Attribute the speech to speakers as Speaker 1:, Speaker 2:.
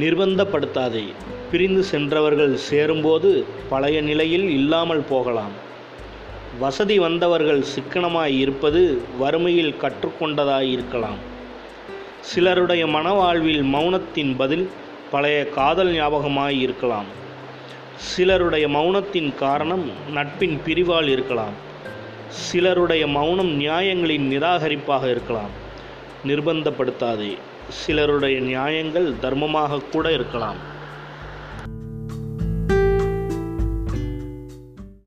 Speaker 1: நிர்பந்தப்படுத்தாதே. பிரிந்து சென்றவர்கள் சேரும்போது பழைய நிலையில் இல்லாமல் போகலாம். வசதி வந்தவர்கள் சிக்கனமாய் இருப்பது வறுமையில் கற்றுக்கொண்டதாய் இருக்கலாம் சிலருடைய மனவாழ்வில் மௌனத்தின் பதில் பழைய காதல் ஞாபகமாய் இருக்கலாம். சிலருடைய மௌனத்தின் காரணம் நட்பின் பிரிவால் இருக்கலாம். சிலருடைய மௌனம் நியாயங்களின் நிராகரிப்பாக இருக்கலாம். நிர்பந்தப்படுத்தாதே. சிலருடைய நியாயங்கள் தர்மமாக கூட இருக்கலாம்.